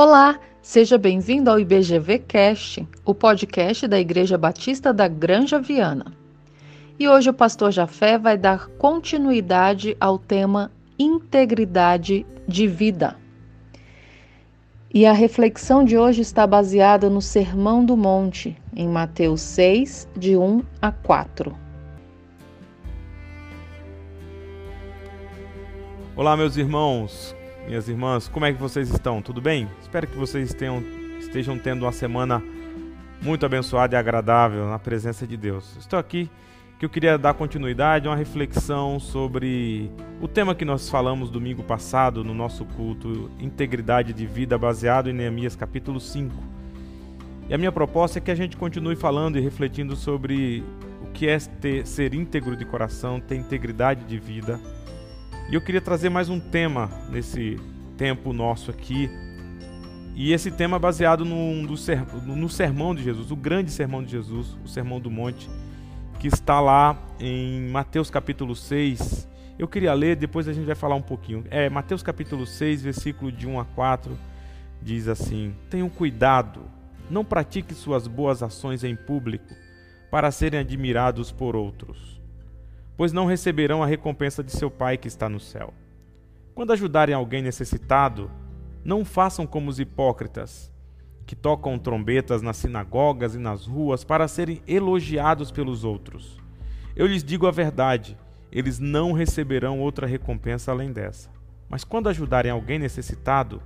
Olá, seja bem-vindo ao IBGV Cast, o podcast da Igreja Batista da Granja Viana. E hoje o pastor Jafé vai dar continuidade ao tema integridade de vida. E a reflexão de hoje está baseada no Sermão do Monte, em Mateus 6, de 1 a 4. Olá, meus irmãos, minhas irmãs, como é que vocês estão? Tudo bem? Espero que vocês tenham, estejam tendo uma semana muito abençoada e agradável na presença de Deus. Estou aqui que eu queria dar continuidade a uma reflexão sobre o tema que nós falamos domingo passado no nosso culto, integridade de vida, baseado em Neemias capítulo 5. E a minha proposta é que a gente continue falando e refletindo sobre o que é ter, ser íntegro de coração, ter integridade de vida e eu queria trazer mais um tema nesse tempo nosso aqui. E esse tema é baseado no, no sermão de Jesus, o grande sermão de Jesus, o sermão do monte, que está lá em Mateus capítulo 6. Eu queria ler, depois a gente vai falar um pouquinho. É, Mateus capítulo 6, versículo de 1 a 4, diz assim: Tenham cuidado, não pratique suas boas ações em público para serem admirados por outros pois não receberão a recompensa de seu Pai que está no céu. Quando ajudarem alguém necessitado, não façam como os hipócritas, que tocam trombetas nas sinagogas e nas ruas para serem elogiados pelos outros. Eu lhes digo a verdade, eles não receberão outra recompensa além dessa. Mas quando ajudarem alguém necessitado,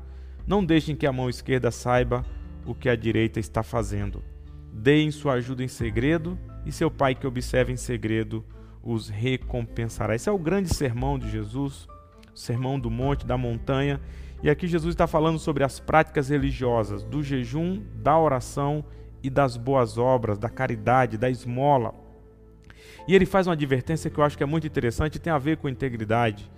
não deixem que a mão esquerda saiba o que a direita está fazendo. Deem sua ajuda em segredo, e seu pai que observa em segredo os recompensará. Esse é o grande sermão de Jesus, o sermão do monte, da montanha. E aqui Jesus está falando sobre as práticas religiosas, do jejum, da oração e das boas obras, da caridade, da esmola. E ele faz uma advertência que eu acho que é muito interessante e tem a ver com integridade,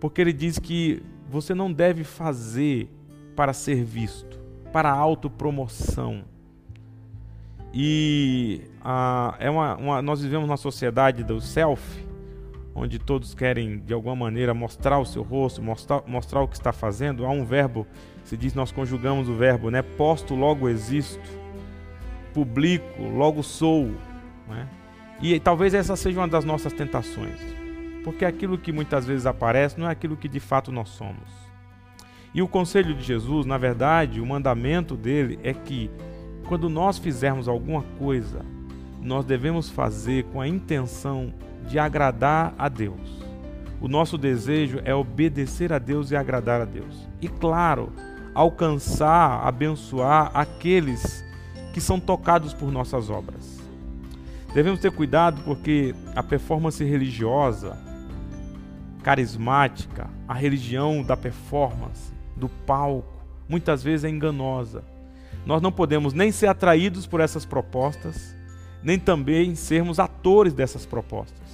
porque ele diz que você não deve fazer para ser visto, para autopromoção. E é uma, uma, nós vivemos uma sociedade do self, onde todos querem de alguma maneira mostrar o seu rosto, mostrar, mostrar o que está fazendo. Há um verbo, se diz, nós conjugamos o verbo, né? Posto, logo existo, publico, logo sou. Né? E talvez essa seja uma das nossas tentações, porque aquilo que muitas vezes aparece não é aquilo que de fato nós somos. E o conselho de Jesus, na verdade, o mandamento dele é que quando nós fizermos alguma coisa, nós devemos fazer com a intenção de agradar a Deus. O nosso desejo é obedecer a Deus e agradar a Deus. E claro, alcançar, abençoar aqueles que são tocados por nossas obras. Devemos ter cuidado porque a performance religiosa, carismática, a religião da performance, do palco, muitas vezes é enganosa nós não podemos nem ser atraídos por essas propostas, nem também sermos atores dessas propostas.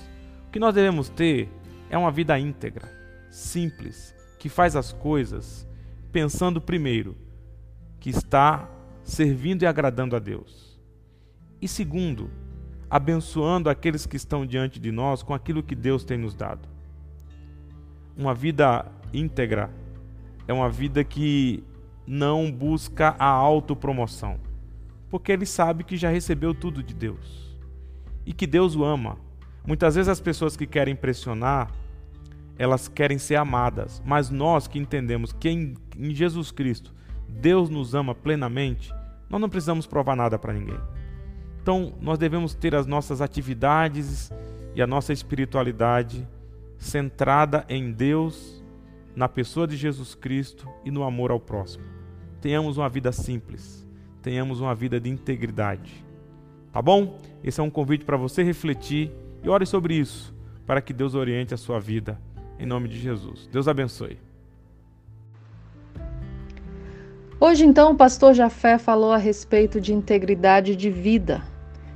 O que nós devemos ter é uma vida íntegra, simples, que faz as coisas pensando primeiro que está servindo e agradando a Deus. E segundo, abençoando aqueles que estão diante de nós com aquilo que Deus tem nos dado. Uma vida íntegra é uma vida que não busca a autopromoção, porque ele sabe que já recebeu tudo de Deus e que Deus o ama. Muitas vezes as pessoas que querem impressionar, elas querem ser amadas, mas nós que entendemos que em, em Jesus Cristo Deus nos ama plenamente, nós não precisamos provar nada para ninguém. Então, nós devemos ter as nossas atividades e a nossa espiritualidade centrada em Deus, na pessoa de Jesus Cristo e no amor ao próximo tenhamos uma vida simples, tenhamos uma vida de integridade. Tá bom? Esse é um convite para você refletir e ore sobre isso, para que Deus oriente a sua vida, em nome de Jesus. Deus abençoe. Hoje, então, o pastor Jafé falou a respeito de integridade de vida,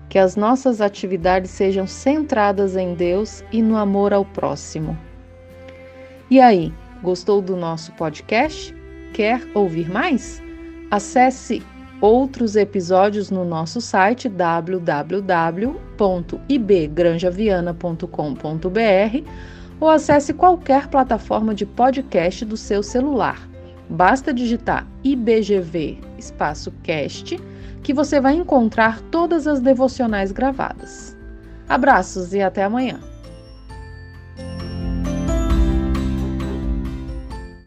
que as nossas atividades sejam centradas em Deus e no amor ao próximo. E aí, gostou do nosso podcast? Quer ouvir mais? Acesse outros episódios no nosso site www.ibgranjaviana.com.br ou acesse qualquer plataforma de podcast do seu celular. Basta digitar IBGV espaço cast que você vai encontrar todas as devocionais gravadas. Abraços e até amanhã.